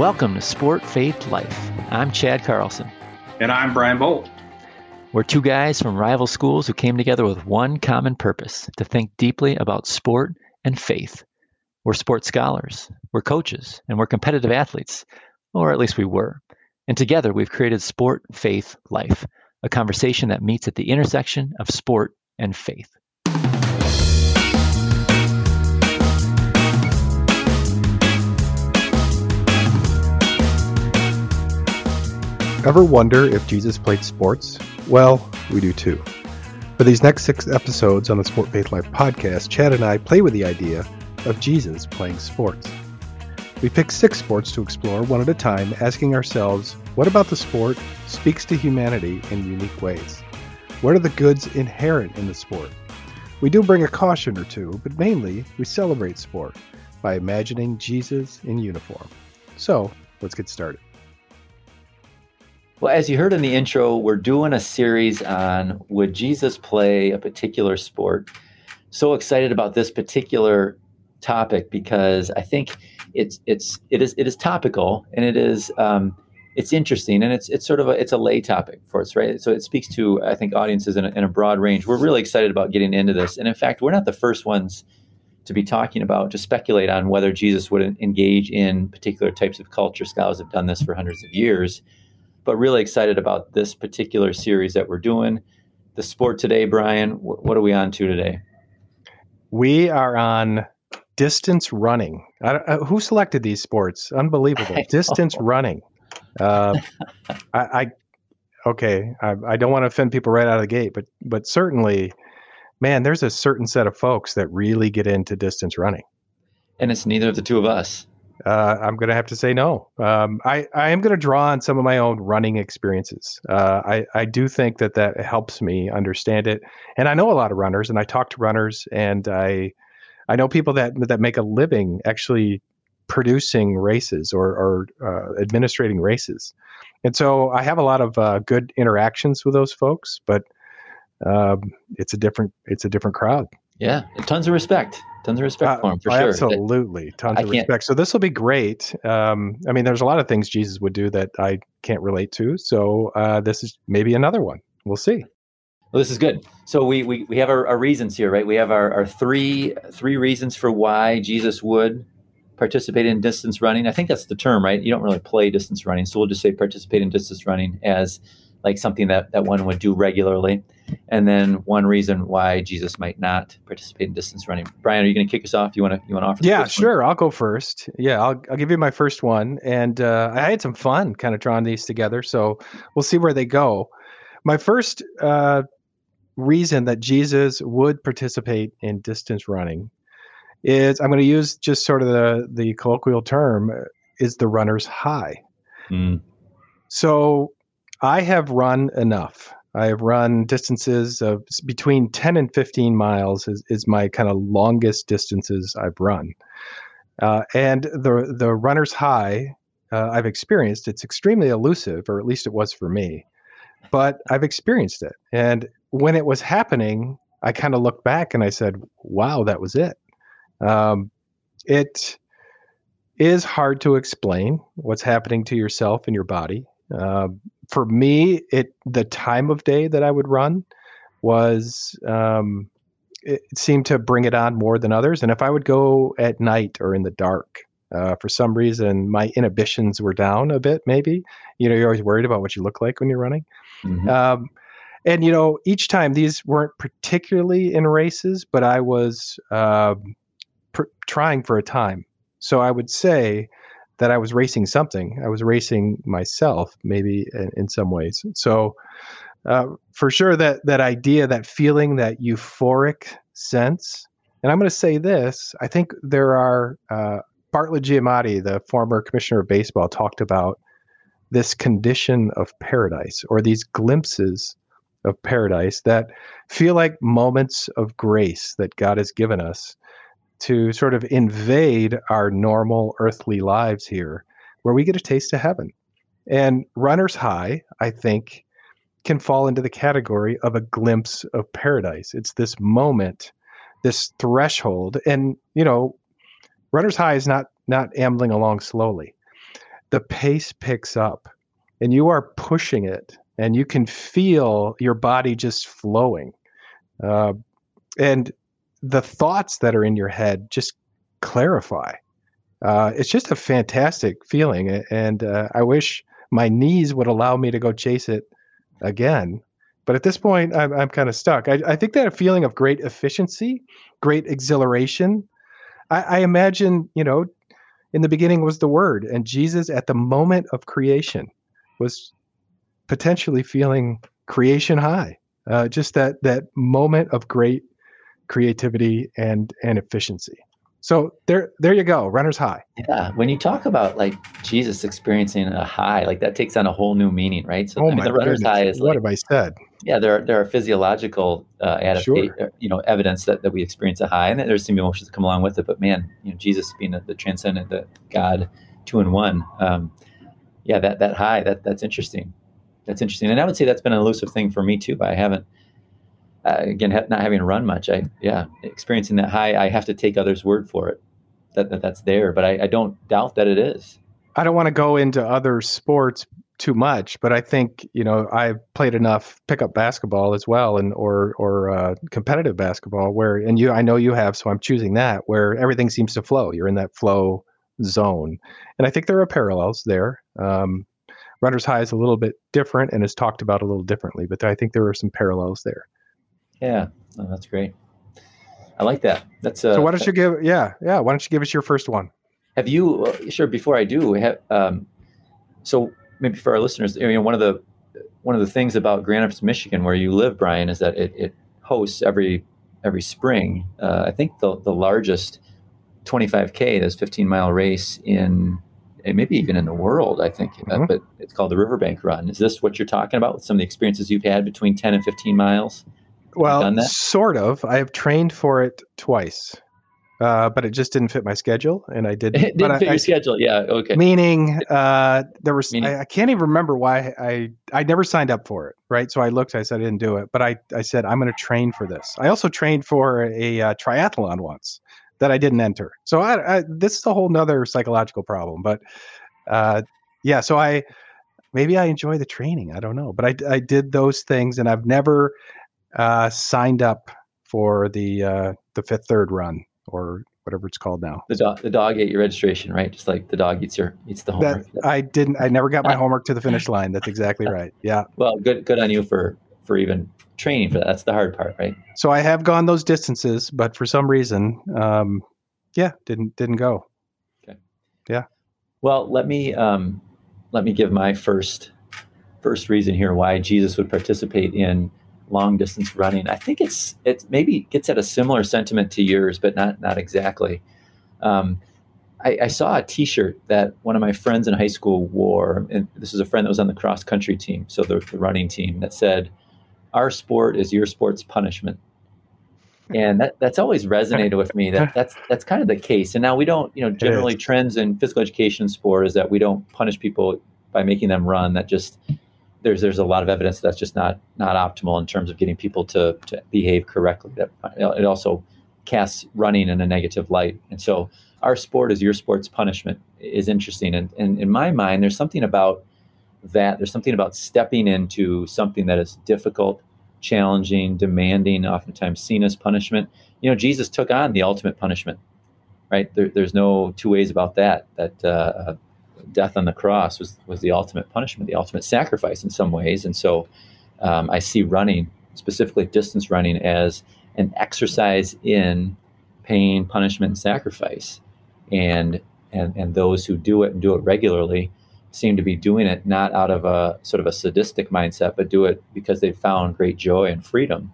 Welcome to Sport Faith Life. I'm Chad Carlson. And I'm Brian Bolt. We're two guys from rival schools who came together with one common purpose to think deeply about sport and faith. We're sports scholars, we're coaches, and we're competitive athletes, or at least we were. And together we've created Sport Faith Life, a conversation that meets at the intersection of sport and faith. Ever wonder if Jesus played sports? Well, we do too. For these next six episodes on the Sport Faith Life podcast, Chad and I play with the idea of Jesus playing sports. We pick six sports to explore one at a time, asking ourselves, what about the sport speaks to humanity in unique ways? What are the goods inherent in the sport? We do bring a caution or two, but mainly we celebrate sport by imagining Jesus in uniform. So, let's get started. Well, as you heard in the intro, we're doing a series on would Jesus play a particular sport? So excited about this particular topic because I think it's it's it is it is topical and it is um, it's interesting and it's it's sort of a it's a lay topic for us, right? So it speaks to I think audiences in a, in a broad range. We're really excited about getting into this, and in fact, we're not the first ones to be talking about to speculate on whether Jesus would engage in particular types of culture. Scholars have done this for hundreds of years but really excited about this particular series that we're doing. The sport today, Brian, what are we on to today? We are on distance running. Uh, who selected these sports? Unbelievable. Distance running. Uh, I, I, okay. I, I don't want to offend people right out of the gate, but but certainly, man, there's a certain set of folks that really get into distance running. And it's neither of the two of us uh, I'm going to have to say no. Um, I, I am going to draw on some of my own running experiences. Uh, I, I do think that that helps me understand it. And I know a lot of runners, and I talk to runners, and I I know people that that make a living actually producing races or, or uh, administrating races. And so I have a lot of uh, good interactions with those folks, but um, it's a different it's a different crowd. Yeah, tons of respect. Tons of respect uh, for him, for sure. Absolutely, tons I of respect. So this will be great. Um, I mean, there's a lot of things Jesus would do that I can't relate to. So uh, this is maybe another one. We'll see. Well, this is good. So we we, we have our, our reasons here, right? We have our, our three three reasons for why Jesus would participate in distance running. I think that's the term, right? You don't really play distance running, so we'll just say participate in distance running as like something that, that one would do regularly. And then one reason why Jesus might not participate in distance running. Brian, are you going to kick us off? You want to you want to offer? Yeah, sure. One? I'll go first. Yeah, I'll I'll give you my first one, and uh, I had some fun kind of drawing these together. So we'll see where they go. My first uh, reason that Jesus would participate in distance running is I'm going to use just sort of the the colloquial term is the runner's high. Mm. So I have run enough. I have run distances of between 10 and 15 miles is, is my kind of longest distances I've run. Uh, and the the runner's high uh, I've experienced, it's extremely elusive, or at least it was for me. But I've experienced it. And when it was happening, I kind of looked back and I said, wow, that was it. Um, it is hard to explain what's happening to yourself and your body. Uh, for me, it the time of day that I would run was um, it seemed to bring it on more than others. And if I would go at night or in the dark, uh, for some reason, my inhibitions were down a bit. Maybe you know you're always worried about what you look like when you're running. Mm-hmm. Um, and you know, each time these weren't particularly in races, but I was uh, pr- trying for a time. So I would say that I was racing something. I was racing myself, maybe in, in some ways. So, uh, for sure, that that idea, that feeling, that euphoric sense. And I'm going to say this: I think there are uh, Bartlett Giamatti, the former commissioner of baseball, talked about this condition of paradise, or these glimpses of paradise that feel like moments of grace that God has given us to sort of invade our normal earthly lives here, where we get a taste of heaven. And Runner's High, I think, can fall into the category of a glimpse of paradise. It's this moment, this threshold. And, you know, Runner's High is not not ambling along slowly. the pace picks up and you are pushing it and you can feel your body just flowing. Uh, and the thoughts that are in your head just clarify. Uh, it's just a fantastic feeling. And uh, I wish my knees would allow me to go chase it again. But at this point, I'm, I'm kind of stuck. I, I think that a feeling of great efficiency, great exhilaration. I, I imagine, you know, in the beginning was the Word, and Jesus at the moment of creation was potentially feeling creation high. Uh, just that that moment of great creativity and and efficiency. So there, there you go, runner's high. Yeah, when you talk about like Jesus experiencing a high, like that takes on a whole new meaning, right? So oh I mean, the runner's goodness. high is what like, have I said? Yeah, there are, there are physiological uh, adaptation, sure. you know, evidence that, that we experience a high, and there's some emotions that come along with it. But man, you know, Jesus being the, the transcendent, the God, two in one, um, yeah, that that high, that that's interesting. That's interesting, and I would say that's been an elusive thing for me too. But I haven't uh, again, ha- not having run much, I yeah, experiencing that high, I have to take others' word for it that, that that's there, but I, I don't doubt that it is. I don't want to go into other sports too much, but I think you know I've played enough pickup basketball as well, and or or uh, competitive basketball where, and you I know you have, so I'm choosing that where everything seems to flow. You're in that flow zone, and I think there are parallels there. Um, Runner's High is a little bit different and is talked about a little differently, but I think there are some parallels there. Yeah, oh, that's great. I like that. That's uh, so. Why don't you give? Yeah, yeah. Why don't you give us your first one? Have you? Uh, sure. Before I do, have, um, so maybe for our listeners, you know, one of the one of the things about Grand Rapids, Michigan, where you live, Brian, is that it, it hosts every every spring. Uh, I think the the largest 25k, this 15 mile race in maybe even in the world. I think, uh, mm-hmm. uh, but it's called the Riverbank Run. Is this what you're talking about with some of the experiences you've had between 10 and 15 miles? Well, sort of. I have trained for it twice, uh, but it just didn't fit my schedule, and I didn't. It didn't fit I, your I, schedule, yeah. Okay. Meaning, uh, there was. Meaning, I, I, can't even remember why I I never signed up for it. Right, so I looked. I said I didn't do it, but I I said I'm going to train for this. I also trained for a uh, triathlon once that I didn't enter. So I, I this is a whole nother psychological problem. But uh, yeah, so I maybe I enjoy the training. I don't know, but I I did those things, and I've never uh, signed up for the uh, the fifth third run or whatever it's called now. The dog, the dog ate your registration, right? Just like the dog eats your eats the homework. That, I didn't. I never got my homework to the finish line. That's exactly right. Yeah. Well, good good on you for for even training for that. That's the hard part, right? So I have gone those distances, but for some reason, um, yeah, didn't didn't go. Okay. Yeah. Well, let me um, let me give my first first reason here why Jesus would participate in long distance running. I think it's it maybe gets at a similar sentiment to yours, but not not exactly. Um, I, I, saw a T-shirt that one of my friends in high school wore, and this is a friend that was on the cross country team, so the, the running team, that said, "Our sport is your sport's punishment." and that, that's always resonated with me that that's that's kind of the case and now we don't you know generally trends in physical education sport is that we don't punish people by making them run that just there's there's a lot of evidence that's just not not optimal in terms of getting people to to behave correctly. That it also casts running in a negative light, and so our sport is your sport's punishment is interesting. And, and in my mind, there's something about that. There's something about stepping into something that is difficult, challenging, demanding, oftentimes seen as punishment. You know, Jesus took on the ultimate punishment, right? There, there's no two ways about that. That uh, death on the cross was was the ultimate punishment, the ultimate sacrifice in some ways. And so um, I see running, specifically distance running, as an exercise in pain, punishment, and sacrifice. And and and those who do it and do it regularly seem to be doing it not out of a sort of a sadistic mindset, but do it because they've found great joy and freedom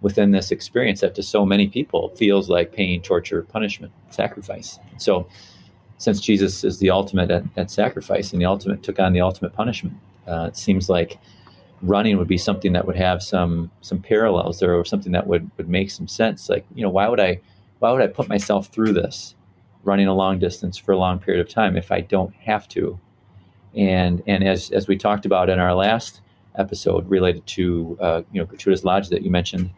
within this experience that to so many people feels like pain, torture, punishment, sacrifice. So since Jesus is the ultimate at, at sacrifice and the ultimate took on the ultimate punishment, uh, it seems like running would be something that would have some some parallels there or something that would would make some sense. Like you know, why would I why would I put myself through this, running a long distance for a long period of time if I don't have to? And and as as we talked about in our last episode related to uh, you know gratuitous logic that you mentioned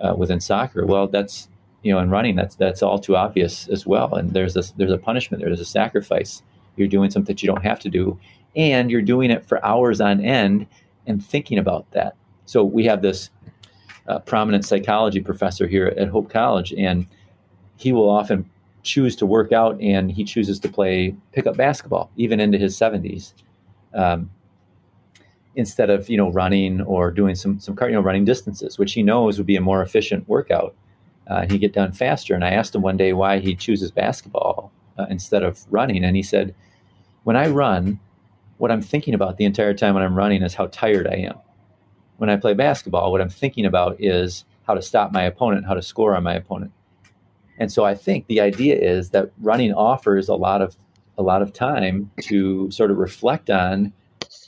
uh, within soccer, well, that's you know, in running, that's that's all too obvious as well. And there's a there's a punishment there. There's a sacrifice you're doing something that you don't have to do, and you're doing it for hours on end and thinking about that. So we have this uh, prominent psychology professor here at Hope College, and he will often choose to work out and he chooses to play pickup basketball even into his 70s um, instead of you know running or doing some some you know running distances which he knows would be a more efficient workout uh, he'd get done faster. And i asked him one day why he chooses basketball uh, instead of running. And he said when i run what i'm thinking about the entire time when i'm running is how tired i am. When i play basketball what i'm thinking about is how to stop my opponent how to score on my opponent. And so I think the idea is that running offers a lot of a lot of time to sort of reflect on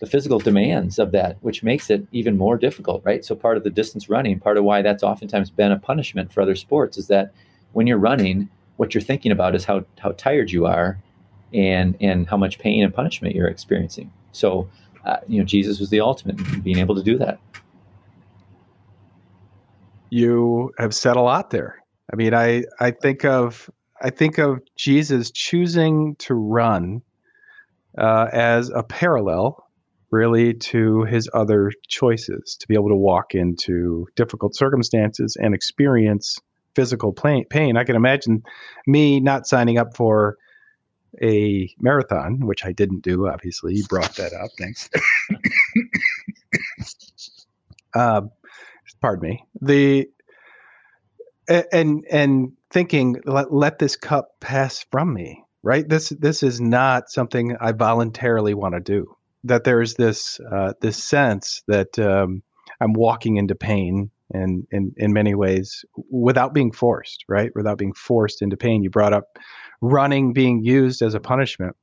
the physical demands of that, which makes it even more difficult, right? So part of the distance running, part of why that's oftentimes been a punishment for other sports is that when you're running, what you're thinking about is how how tired you are and and how much pain and punishment you're experiencing. So uh, you know, Jesus was the ultimate in being able to do that. You have said a lot there. I mean, I I think of I think of Jesus choosing to run uh, as a parallel, really, to his other choices to be able to walk into difficult circumstances and experience physical pain. I can imagine me not signing up for a marathon, which I didn't do. Obviously, you brought that up. Thanks. uh, pardon me. The and and thinking let, let this cup pass from me right this this is not something i voluntarily want to do that there is this uh, this sense that um, i'm walking into pain and in in many ways without being forced right without being forced into pain you brought up running being used as a punishment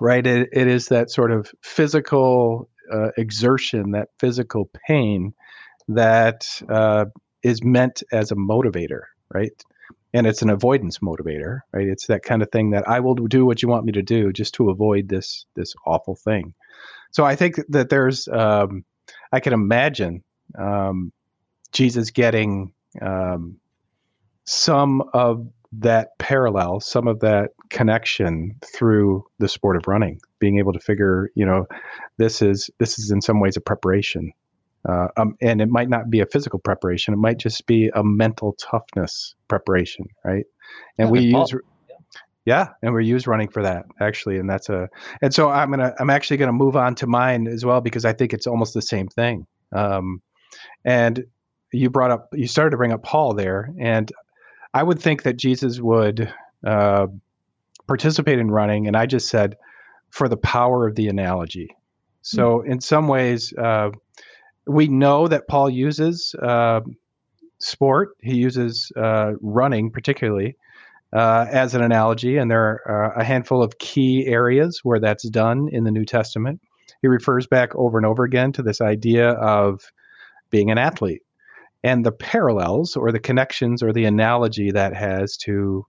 right it, it is that sort of physical uh, exertion that physical pain that uh, is meant as a motivator, right? And it's an avoidance motivator, right? It's that kind of thing that I will do what you want me to do just to avoid this this awful thing. So I think that there's, um, I can imagine um, Jesus getting um, some of that parallel, some of that connection through the sport of running, being able to figure, you know, this is this is in some ways a preparation uh, um, and it might not be a physical preparation; it might just be a mental toughness preparation, right? And yeah, we use, yeah. and we're used running for that actually, and that's a. And so I'm gonna, I'm actually gonna move on to mine as well because I think it's almost the same thing. Um, and you brought up, you started to bring up Paul there, and I would think that Jesus would uh, participate in running, and I just said for the power of the analogy. So mm-hmm. in some ways. Uh, we know that Paul uses uh, sport. He uses uh, running, particularly, uh, as an analogy, and there are a handful of key areas where that's done in the New Testament. He refers back over and over again to this idea of being an athlete and the parallels or the connections or the analogy that has to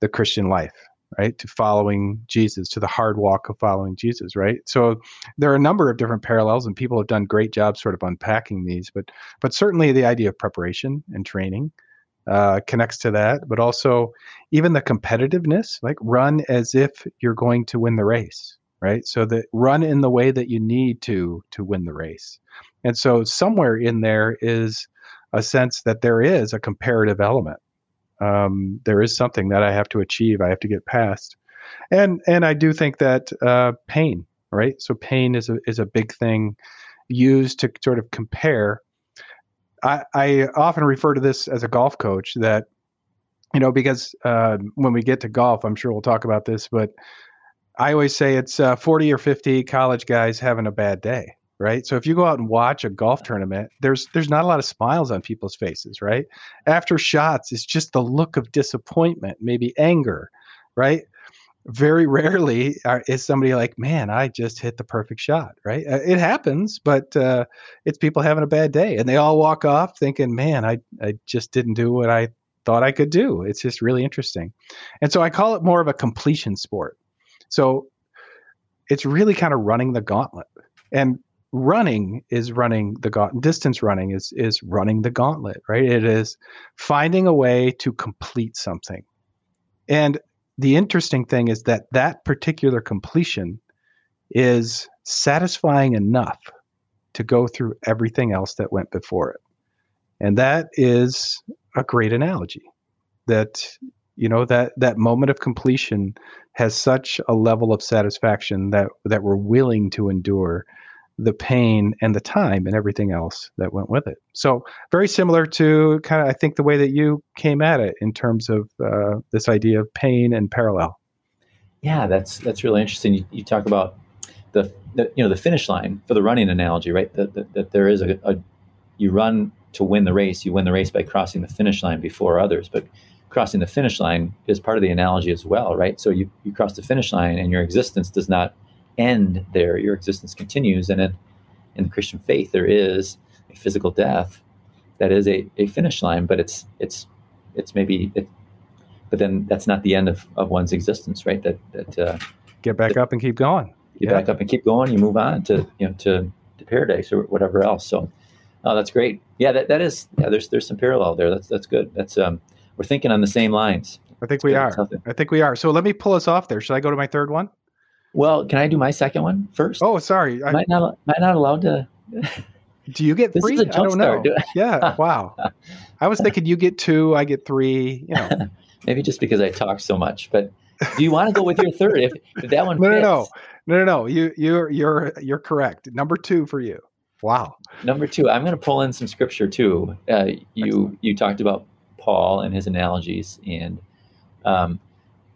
the Christian life right to following jesus to the hard walk of following jesus right so there are a number of different parallels and people have done great jobs sort of unpacking these but but certainly the idea of preparation and training uh, connects to that but also even the competitiveness like run as if you're going to win the race right so that run in the way that you need to to win the race and so somewhere in there is a sense that there is a comparative element um, there is something that I have to achieve. I have to get past, and and I do think that uh, pain, right? So pain is a is a big thing used to sort of compare. I, I often refer to this as a golf coach that you know because uh, when we get to golf, I'm sure we'll talk about this, but I always say it's uh, 40 or 50 college guys having a bad day right? So if you go out and watch a golf tournament, there's there's not a lot of smiles on people's faces, right? After shots, it's just the look of disappointment, maybe anger, right? Very rarely is somebody like, "Man, I just hit the perfect shot," right? Uh, it happens, but uh, it's people having a bad day, and they all walk off thinking, "Man, I I just didn't do what I thought I could do." It's just really interesting, and so I call it more of a completion sport. So it's really kind of running the gauntlet. And running is running the gauntlet distance running is is running the gauntlet right it is finding a way to complete something and the interesting thing is that that particular completion is satisfying enough to go through everything else that went before it. And that is a great analogy that you know that that moment of completion has such a level of satisfaction that that we're willing to endure the pain and the time and everything else that went with it. So very similar to kind of I think the way that you came at it in terms of uh, this idea of pain and parallel. Yeah, that's that's really interesting. You, you talk about the, the, you know the finish line for the running analogy, right? That, that, that there is a, a you run to win the race. You win the race by crossing the finish line before others, but crossing the finish line is part of the analogy as well, right? So you, you cross the finish line and your existence does not end there. Your existence continues. And in, in the Christian faith, there is a physical death that is a, a finish line, but it's it's it's maybe it, but then that's not the end of, of one's existence, right? That that uh, get back that, up and keep going. Get yeah. back up and keep going. You move on to you know to, to paradise or whatever else. So, oh, that's great. Yeah, that, that is yeah. There's there's some parallel there. That's that's good. That's um we're thinking on the same lines. I think we are. I think we are. So let me pull us off there. Should I go to my third one? Well, can I do my second one first? Oh, sorry. Am I not, not allowed to? do you get three? I don't know. yeah. Wow. I was thinking you get two, I get three. You know. Maybe just because I talk so much. But do you want to go with your third? If, if that one no, fits, no, no, no, no, no. You, you're, you're, you're correct. Number two for you. Wow. Number two. I'm going to pull in some scripture too. Uh, you, Excellent. you talked about Paul and his analogies, and um,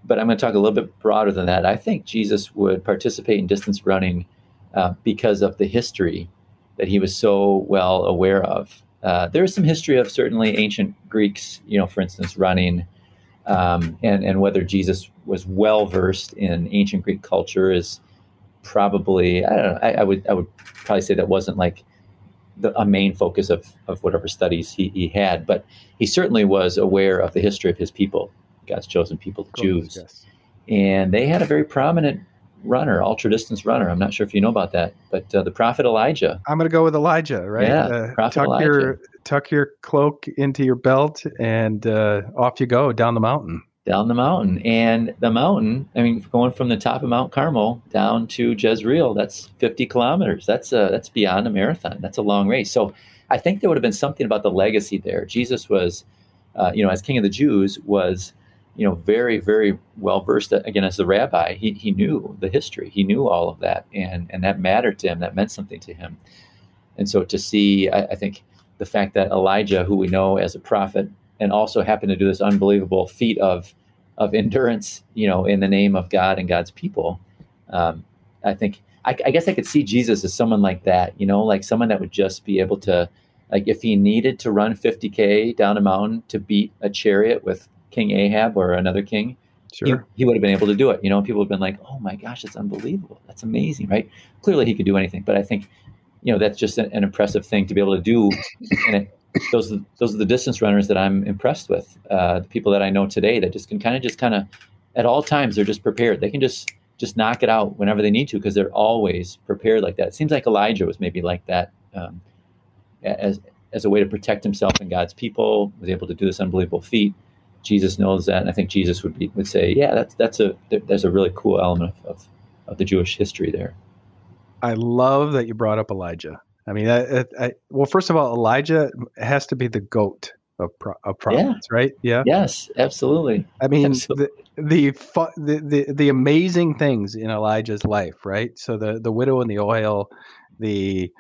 but I'm going to talk a little bit broader than that. I think Jesus would participate in distance running uh, because of the history that he was so well aware of. Uh, there is some history of certainly ancient Greeks, you know, for instance, running, um, and and whether Jesus was well versed in ancient Greek culture is probably I don't know. I, I, would I would probably say that wasn't like the, a main focus of of whatever studies he, he had, but he certainly was aware of the history of his people God's chosen people, the Jews. Yes. And they had a very prominent runner, ultra distance runner. I'm not sure if you know about that, but uh, the prophet Elijah. I'm going to go with Elijah, right? Yeah, uh, prophet tuck Elijah. Your, tuck your cloak into your belt and uh, off you go down the mountain. Down the mountain. And the mountain, I mean, going from the top of Mount Carmel down to Jezreel, that's 50 kilometers. That's, uh, that's beyond a marathon. That's a long race. So I think there would have been something about the legacy there. Jesus was, uh, you know, as king of the Jews, was you know, very, very well versed. Again, as the rabbi, he, he knew the history. He knew all of that, and and that mattered to him. That meant something to him. And so to see, I, I think the fact that Elijah, who we know as a prophet, and also happened to do this unbelievable feat of of endurance, you know, in the name of God and God's people. Um, I think I, I guess I could see Jesus as someone like that, you know, like someone that would just be able to, like, if he needed to run 50k down a mountain to beat a chariot with King Ahab or another king, sure. he, he, would have been able to do it. You know, people have been like, "Oh my gosh, it's unbelievable! That's amazing!" Right? Clearly, he could do anything, but I think, you know, that's just an, an impressive thing to be able to do. and it, those are, those are the distance runners that I'm impressed with. Uh, the people that I know today that just can kind of just kind of at all times they're just prepared. They can just just knock it out whenever they need to because they're always prepared like that. It seems like Elijah was maybe like that um, as as a way to protect himself and God's people. Was able to do this unbelievable feat. Jesus knows that, and I think Jesus would be, would say, yeah, that's that's a there's a really cool element of, of, of the Jewish history there. I love that you brought up Elijah. I mean, I, I, well, first of all, Elijah has to be the goat of, pro, of prophets, yeah. right? Yeah. Yes, absolutely. I mean, absolutely. The, the, the the the amazing things in Elijah's life, right? So the the widow and the oil, the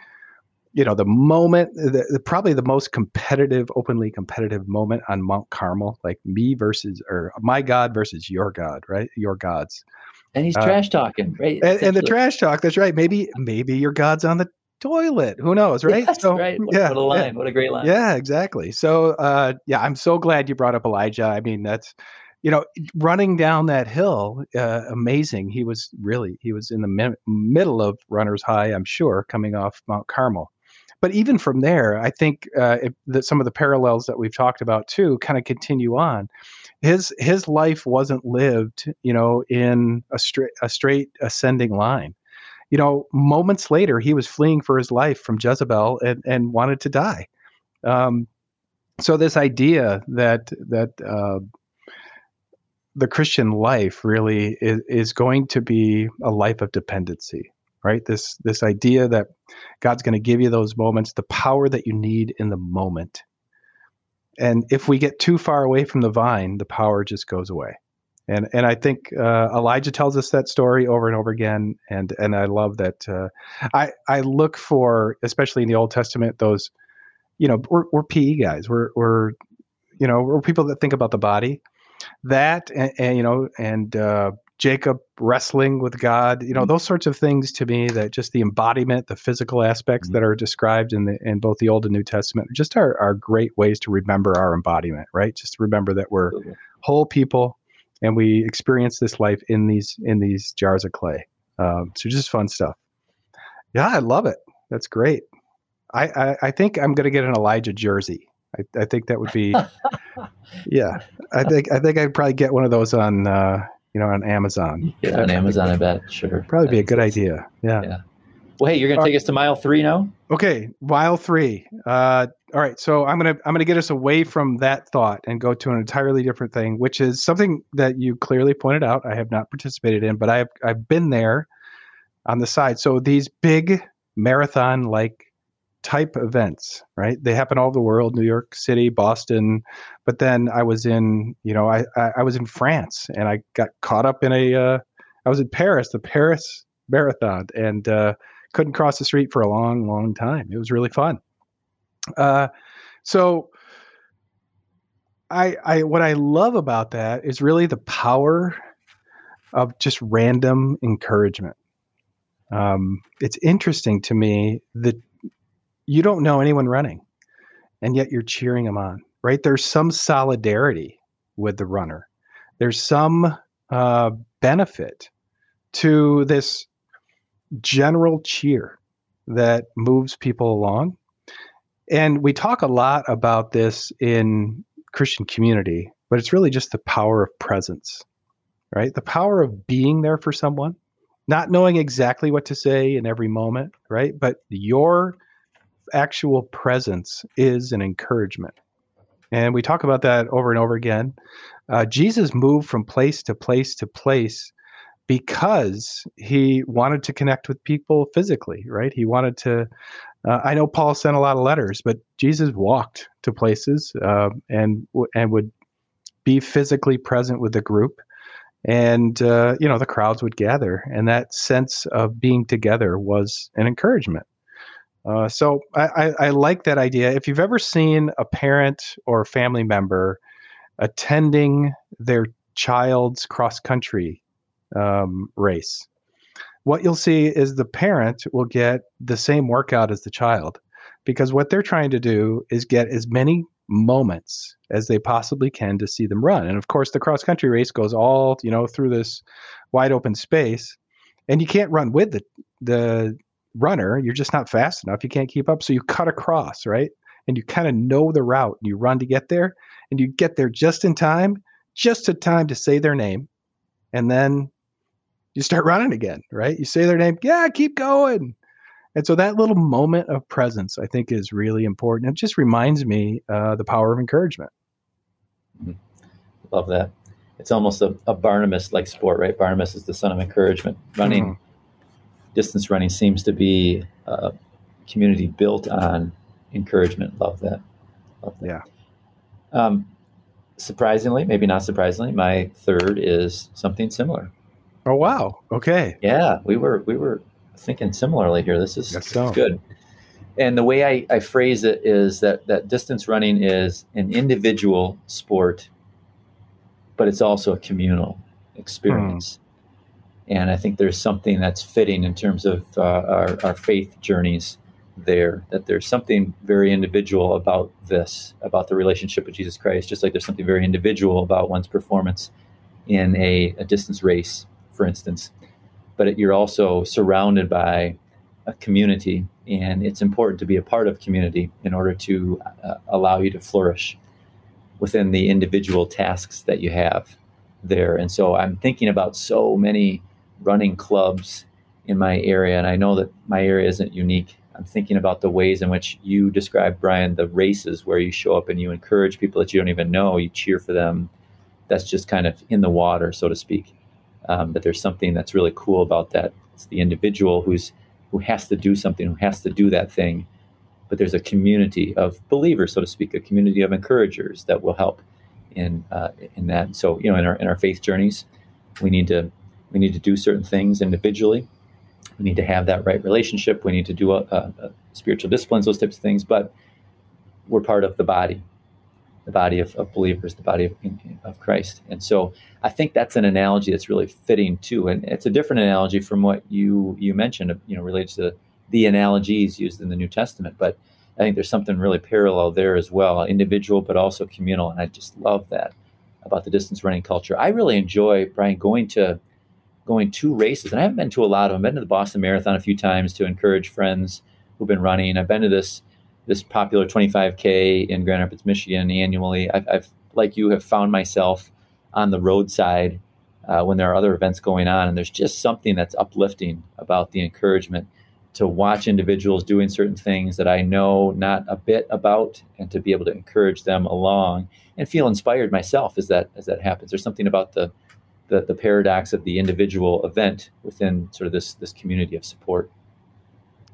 you know the moment the, the, probably the most competitive openly competitive moment on mount carmel like me versus or my god versus your god right? Your gods. And he's uh, trash talking right? and, and, the trash talk that's right. Maybe maybe your god's on the toilet. Who knows right? Yes, so right. What, yeah what a line yeah. what a great line. Yeah exactly. So uh yeah i'm so glad you brought up elijah. I mean that's you know running down that hill uh, amazing. He was really he was in the mi- middle of runner's high i'm sure coming off mount carmel but even from there, I think uh, it, that some of the parallels that we've talked about too kind of continue on. His his life wasn't lived, you know, in a straight a straight ascending line. You know, moments later, he was fleeing for his life from Jezebel and, and wanted to die. Um, so this idea that that uh, the Christian life really is, is going to be a life of dependency, right? This this idea that God's going to give you those moments, the power that you need in the moment. And if we get too far away from the vine, the power just goes away. And and I think uh, Elijah tells us that story over and over again. And and I love that. Uh, I I look for, especially in the Old Testament, those, you know, we're, we're PE guys. We're we're you know we're people that think about the body. That and, and you know and uh, Jacob wrestling with God, you know, mm-hmm. those sorts of things to me that just the embodiment, the physical aspects mm-hmm. that are described in the in both the Old and New Testament just are, are great ways to remember our embodiment, right? Just to remember that we're whole people and we experience this life in these in these jars of clay. Um, so just fun stuff. Yeah, I love it. That's great. I, I, I think I'm going to get an Elijah jersey. I, I think that would be, yeah. I think I think I'd probably get one of those on uh, you know, on Amazon. Yeah, on Amazon, I bet. Sure. Probably be a good idea. Yeah. yeah. Well, hey, you're going to take us to mile three now. Okay, mile three. Uh, all right, so I'm gonna I'm gonna get us away from that thought and go to an entirely different thing, which is something that you clearly pointed out. I have not participated in, but I've I've been there on the side. So these big marathon like type events, right? They happen all over the world, New York City, Boston. But then I was in, you know, I, I, I was in France and I got caught up in a, uh, I was in Paris, the Paris Marathon, and uh, couldn't cross the street for a long, long time. It was really fun. Uh, so I, I, what I love about that is really the power of just random encouragement. Um, it's interesting to me that you don't know anyone running and yet you're cheering them on right? There's some solidarity with the runner. There's some uh, benefit to this general cheer that moves people along. And we talk a lot about this in christian community but it's really just the power of presence right? The power of being there for someone not knowing exactly what to say in every moment right? But your actual presence is an encouragement. And we talk about that over and over again. Uh, Jesus moved from place to place to place because he wanted to connect with people physically, right? He wanted to. Uh, I know Paul sent a lot of letters, but Jesus walked to places uh, and and would be physically present with the group, and uh, you know the crowds would gather, and that sense of being together was an encouragement. Uh, so I, I, I, like that idea. If you've ever seen a parent or family member attending their child's cross country um, race, what you'll see is the parent will get the same workout as the child because what they're trying to do is get as many moments as they possibly can to see them run. And of course, the cross country race goes all you know through this wide open space, and you can't run with the the runner, you're just not fast enough. You can't keep up. So you cut across, right? And you kind of know the route and you run to get there and you get there just in time, just in time to say their name. And then you start running again, right? You say their name, yeah, keep going. And so that little moment of presence, I think, is really important. It just reminds me uh, the power of encouragement. Mm-hmm. Love that. It's almost a, a Barnabas like sport, right? Barnabas is the son of encouragement. Running mm-hmm distance running seems to be a community built on encouragement. Love that. Love that. Yeah. Um, surprisingly, maybe not surprisingly, my third is something similar. Oh wow! Okay. Yeah, we were we were thinking similarly here. This is so. good. And the way I, I phrase it is that that distance running is an individual sport, but it's also a communal experience. And I think there's something that's fitting in terms of uh, our, our faith journeys there, that there's something very individual about this, about the relationship with Jesus Christ, just like there's something very individual about one's performance in a, a distance race, for instance. But you're also surrounded by a community, and it's important to be a part of community in order to uh, allow you to flourish within the individual tasks that you have there. And so I'm thinking about so many running clubs in my area, and I know that my area isn't unique. I'm thinking about the ways in which you describe, Brian, the races where you show up and you encourage people that you don't even know, you cheer for them, that's just kind of in the water, so to speak. Um, but there's something that's really cool about that. It's the individual who's who has to do something, who has to do that thing. But there's a community of believers, so to speak, a community of encouragers that will help in uh, in that. So you know, in our in our faith journeys, we need to we need to do certain things individually. We need to have that right relationship. We need to do a, a, a spiritual disciplines, those types of things. But we're part of the body, the body of, of believers, the body of, of Christ. And so I think that's an analogy that's really fitting too. And it's a different analogy from what you you mentioned, uh, you know, related to the analogies used in the New Testament. But I think there's something really parallel there as well, individual but also communal. And I just love that about the distance running culture. I really enjoy Brian going to going to races, and I haven't been to a lot of them. I've been to the Boston Marathon a few times to encourage friends who've been running. I've been to this this popular 25k in Grand Rapids, Michigan annually. I've, I've like you have found myself on the roadside uh, when there are other events going on, and there's just something that's uplifting about the encouragement to watch individuals doing certain things that I know not a bit about, and to be able to encourage them along and feel inspired myself as that as that happens. There's something about the the, the paradox of the individual event within sort of this this community of support.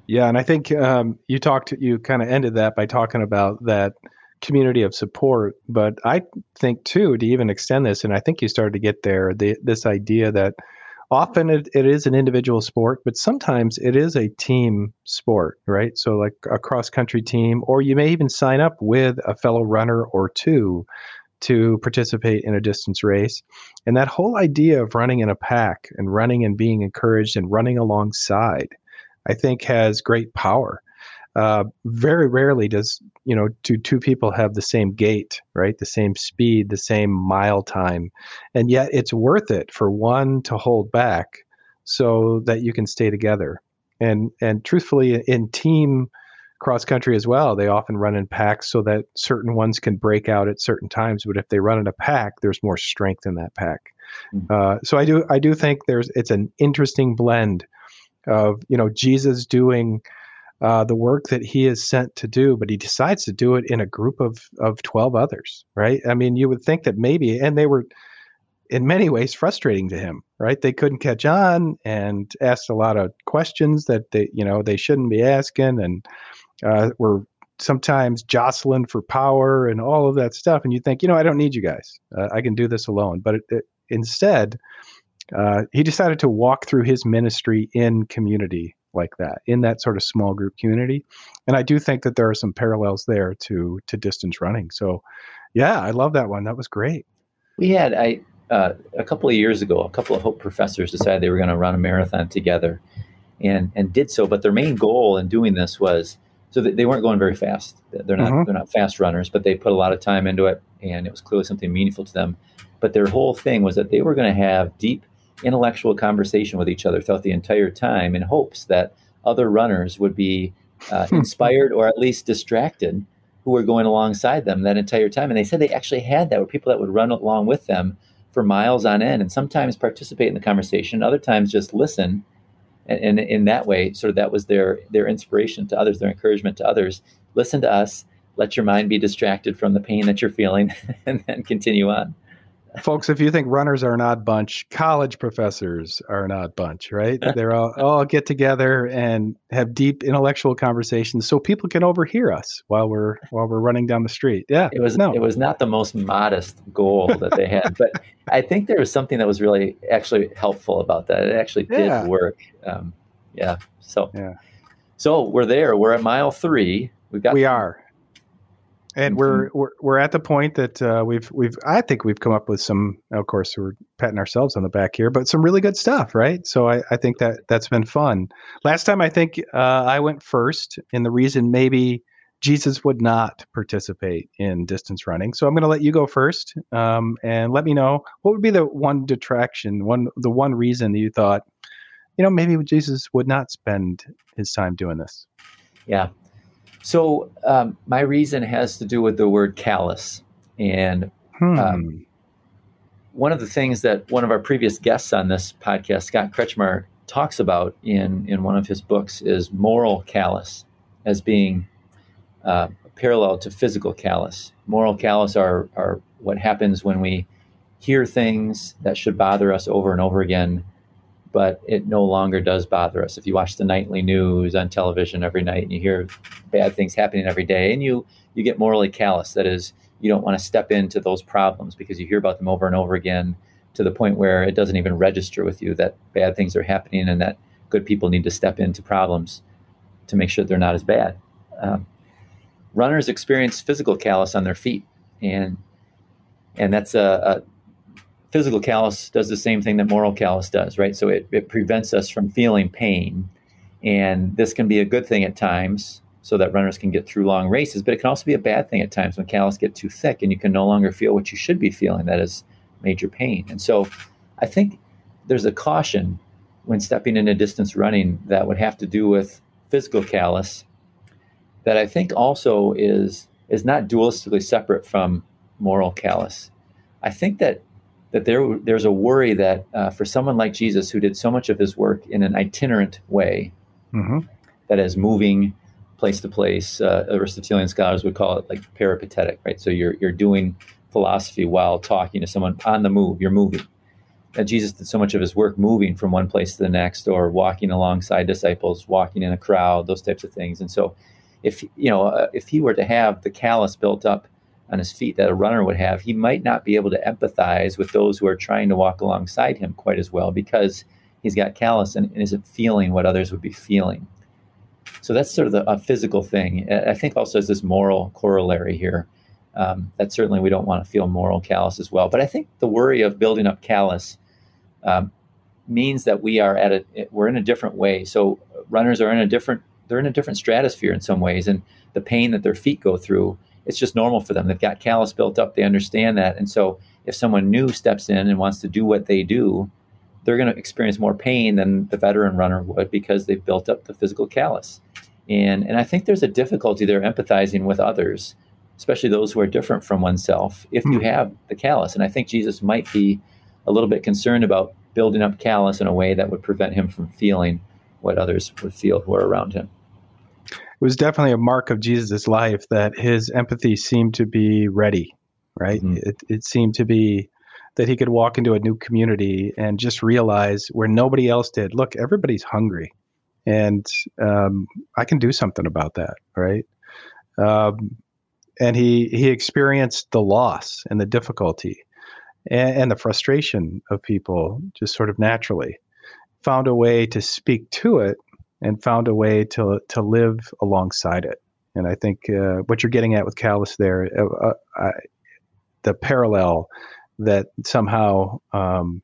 Yeah, and I think um, you talked, you kind of ended that by talking about that community of support. But I think too, to even extend this, and I think you started to get there, the, this idea that often it, it is an individual sport, but sometimes it is a team sport, right? So like a cross country team, or you may even sign up with a fellow runner or two to participate in a distance race. And that whole idea of running in a pack and running and being encouraged and running alongside I think has great power. Uh, very rarely does you know do two people have the same gait, right? The same speed, the same mile time, and yet it's worth it for one to hold back so that you can stay together. And and truthfully, in team cross country as well, they often run in packs so that certain ones can break out at certain times. But if they run in a pack, there's more strength in that pack. Mm-hmm. Uh, so I do I do think there's it's an interesting blend of you know Jesus doing uh, the work that he is sent to do, but he decides to do it in a group of of twelve others, right? I mean, you would think that maybe, and they were in many ways frustrating to him, right? They couldn't catch on and asked a lot of questions that they you know they shouldn't be asking, and uh, were sometimes jostling for power and all of that stuff. And you think, you know, I don't need you guys. Uh, I can do this alone. But it, it, instead, uh, he decided to walk through his ministry in community like that, in that sort of small group community. And I do think that there are some parallels there to to distance running. So, yeah, I love that one. That was great. We had I uh, a couple of years ago, a couple of Hope professors decided they were going to run a marathon together, and and did so. But their main goal in doing this was so they weren't going very fast. They're not mm-hmm. they're not fast runners, but they put a lot of time into it, and it was clearly something meaningful to them. But their whole thing was that they were going to have deep intellectual conversation with each other throughout the entire time in hopes that other runners would be uh, inspired or at least distracted who were going alongside them that entire time. And they said they actually had that where people that would run along with them for miles on end and sometimes participate in the conversation, other times just listen. And, and in that way, sort of that was their their inspiration to others, their encouragement to others. Listen to us, let your mind be distracted from the pain that you're feeling, and then continue on folks, if you think runners are an odd bunch, college professors are an odd bunch, right? They're all, all get together and have deep intellectual conversations so people can overhear us while we're while we're running down the street. Yeah. It was no. it was not the most modest goal that they had, but I think there was something that was really actually helpful about that. It actually did yeah. work. Um, yeah. So yeah. So we're there. We're at mile three. We've got we are and we're, mm-hmm. we're we're at the point that uh, we've we've I think we've come up with some. Of course, we're patting ourselves on the back here, but some really good stuff, right? So I, I think that that's been fun. Last time, I think uh, I went first, and the reason maybe Jesus would not participate in distance running. So I'm going to let you go first, um, and let me know what would be the one detraction, one the one reason that you thought, you know, maybe Jesus would not spend his time doing this. Yeah, so um, my reason has to do with the word callous, and hmm. um, one of the things that one of our previous guests on this podcast, Scott Kretchmar, talks about in in one of his books is moral callous as being uh, parallel to physical callous. Moral callous are are what happens when we hear things that should bother us over and over again, but it no longer does bother us. If you watch the nightly news on television every night and you hear bad things happening every day, and you you get morally callous, that is, you don't want to step into those problems because you hear about them over and over again to the point where it doesn't even register with you that bad things are happening and that good people need to step into problems to make sure they're not as bad. Um, runners experience physical callus on their feet, and and that's a, a, physical callus does the same thing that moral callus does, right? So it, it prevents us from feeling pain, and this can be a good thing at times, so that runners can get through long races. But it can also be a bad thing at times when callus get too thick, and you can no longer feel what you should be feeling. That is major pain, and so I think there's a caution when stepping into distance running that would have to do with physical callus that I think also is is not dualistically separate from moral callus. I think that that there there's a worry that uh, for someone like Jesus who did so much of his work in an itinerant way, mm-hmm. that is moving place to place, uh, Aristotelian scholars would call it like peripatetic, right? So you're you're doing philosophy while talking to someone on the move. You're moving that Jesus did so much of his work moving from one place to the next or walking alongside disciples, walking in a crowd, those types of things. And so if you know uh, if he were to have the callus built up on his feet that a runner would have, he might not be able to empathize with those who are trying to walk alongside him quite as well because he's got callus and, isn't feeling what others would be feeling. So that's sort of the, a physical thing. I think also is this moral corollary here um, that certainly we don't want to feel moral callus as well. But I think the worry of building up callus um, means that we are at a we're in a different way. So runners are in a different they're in a different stratosphere in some ways, and the pain that their feet go through it's just normal for them. They've got callus built up. They understand that, and so if someone new steps in and wants to do what they do, they're going to experience more pain than the veteran runner would because they've built up the physical callus. And and I think there's a difficulty there empathizing with others especially those who are different from oneself, if you hmm. have the callus. And I think Jesus might be a little bit concerned about building up callus in a way that would prevent him from feeling what others would feel who are around him. It was definitely a mark of Jesus' life that his empathy seemed to be ready, right? Mm-hmm. It, it seemed to be that he could walk into a new community and just realize where nobody else did look, everybody's hungry. And um, I can do something about that, right? Um, and he he experienced the loss and the difficulty and, and, the frustration of people just sort of naturally found a way to speak to it and found a way to to live alongside it and i think uh, what you're getting at with callus there uh, uh, I, the parallel that somehow um,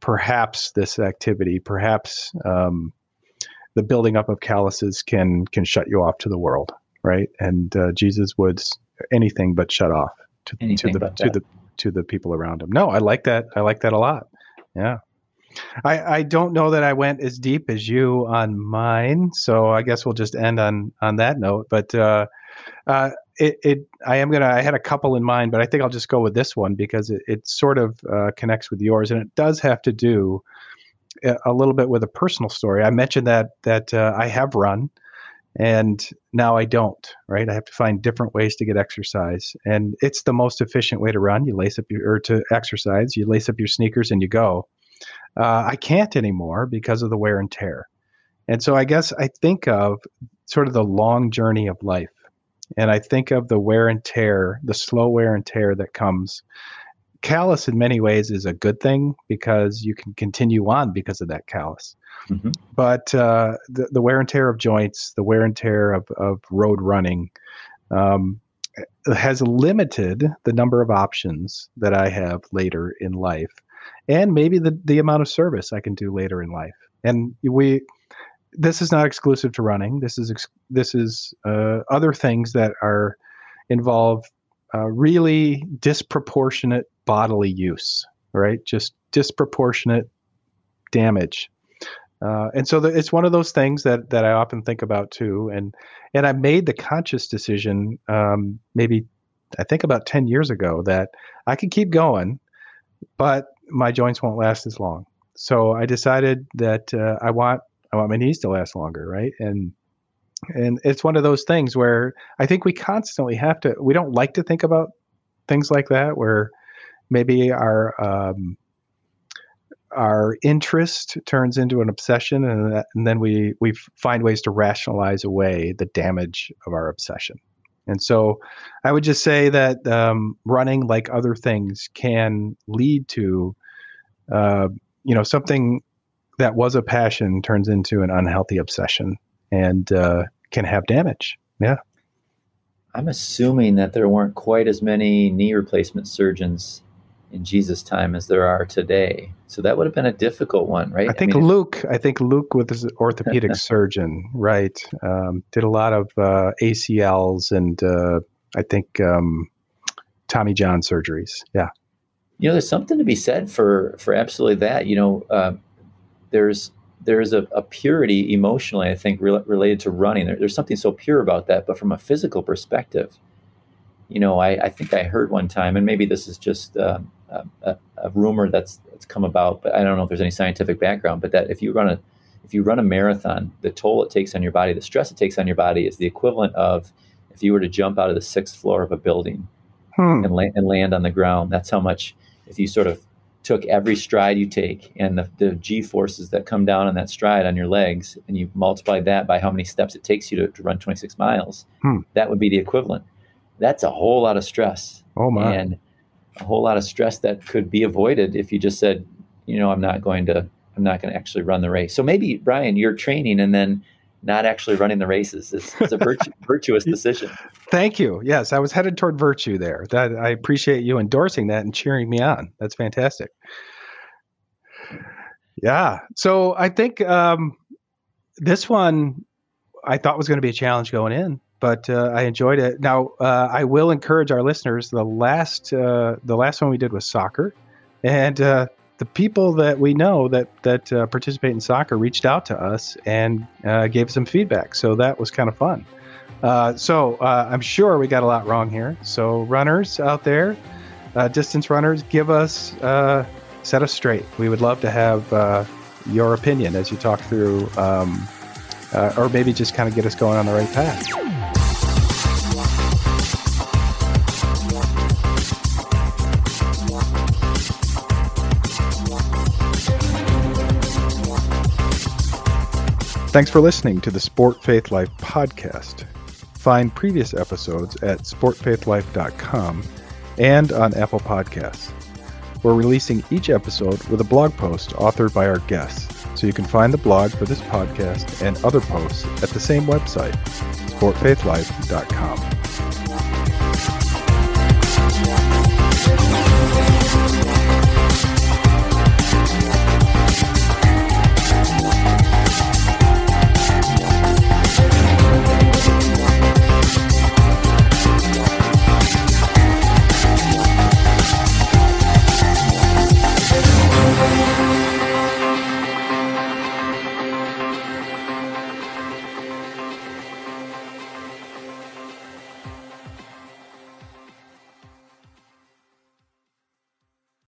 perhaps this activity perhaps um, the building up of calluses can can shut you off to the world right and uh, jesus would anything but shut off to, to the to that. the to the people around him. No, I like that. I like that a lot. Yeah. I, I don't know that I went as deep as you on mine, so I guess we'll just end on on that note. But uh, uh, it, it I am gonna I had a couple in mind, but I think I'll just go with this one because it, it sort of uh, connects with yours, and it does have to do a, a little bit with a personal story. I mentioned that that uh, I have run, and now I don't, right? I have to find different ways to get exercise. And it's the most efficient way to run. You lace up your, or to exercise, you lace up your sneakers and you go. Uh, I can't anymore because of the wear and tear. And so I guess I think of sort of the long journey of life. And I think of the wear and tear, the slow wear and tear that comes. Callus, in many ways, is a good thing because you can continue on because of that callus. Mm-hmm. But uh, the, the, wear and tear of joints, the wear and tear of, of road running, um, has limited the number of options that I have later in life, and maybe the the amount of service I can do later in life. And we, this is not exclusive to running. This is ex- this is uh, other things that are involve uh, really disproportionate bodily use, right? Just disproportionate damage uh, and so the, it's one of those things that that I often think about too. And and I made the conscious decision, um, maybe I think about ten years ago, that I could keep going, but my joints won't last as long. So I decided that uh, I want I want my knees to last longer, right? And and it's one of those things where I think we constantly have to. We don't like to think about things like that, where maybe our um, our interest turns into an obsession, and, that, and then we we find ways to rationalize away the damage of our obsession. And so, I would just say that um, running, like other things, can lead to uh, you know something that was a passion turns into an unhealthy obsession and uh, can have damage. Yeah. I'm assuming that there weren't quite as many knee replacement surgeons in Jesus' time as there are today. So that would have been a difficult one, right? I think I mean, Luke, I think Luke with his orthopedic surgeon, right, um, did a lot of uh, ACLs and uh, I think um, Tommy John surgeries. Yeah. You know, there's something to be said for for absolutely that. You know, uh, there's there's a, a, purity emotionally, I think, re- related to running. There, there's something so pure about that. But from a physical perspective, you know, I, I think I heard one time, and maybe this is just uh, a, a, rumor that's that's come about, but I don't know if there's any scientific background. But that if you run a if you run a marathon, the toll it takes on your body, the stress it takes on your body, is the equivalent of if you were to jump out of the sixth floor of a building hmm. and, la- and land on the ground. That's how much. If you sort of took every stride you take and the, the g forces that come down on that stride on your legs and you multiply that by how many steps it takes you to, to run 26 miles hmm. that would be the equivalent that's a whole lot of stress oh my and a whole lot of stress that could be avoided if you just said you know i'm not going to i'm not going to actually run the race so maybe brian you're training and then not actually running the races is, is a virtu- virtuous decision. Thank you. Yes, I was headed toward virtue there. That I appreciate you endorsing that and cheering me on. That's fantastic. Yeah. So I think um, this one I thought was going to be a challenge going in, but uh, I enjoyed it. Now uh, I will encourage our listeners. The last uh, the last one we did was soccer, and uh, the people that we know that that uh, participate in soccer reached out to us and uh, gave some feedback. So that was kind of fun. So I'm sure we got a lot wrong here. So runners out there, distance runners, give us set us straight. We would love to have your opinion as you talk through, um, or maybe just kind of get us going on the right path. Thanks for listening to the Sport Faith Life podcast. Find previous episodes at sportfaithlife.com and on Apple Podcasts. We're releasing each episode with a blog post authored by our guests, so you can find the blog for this podcast and other posts at the same website, sportfaithlife.com.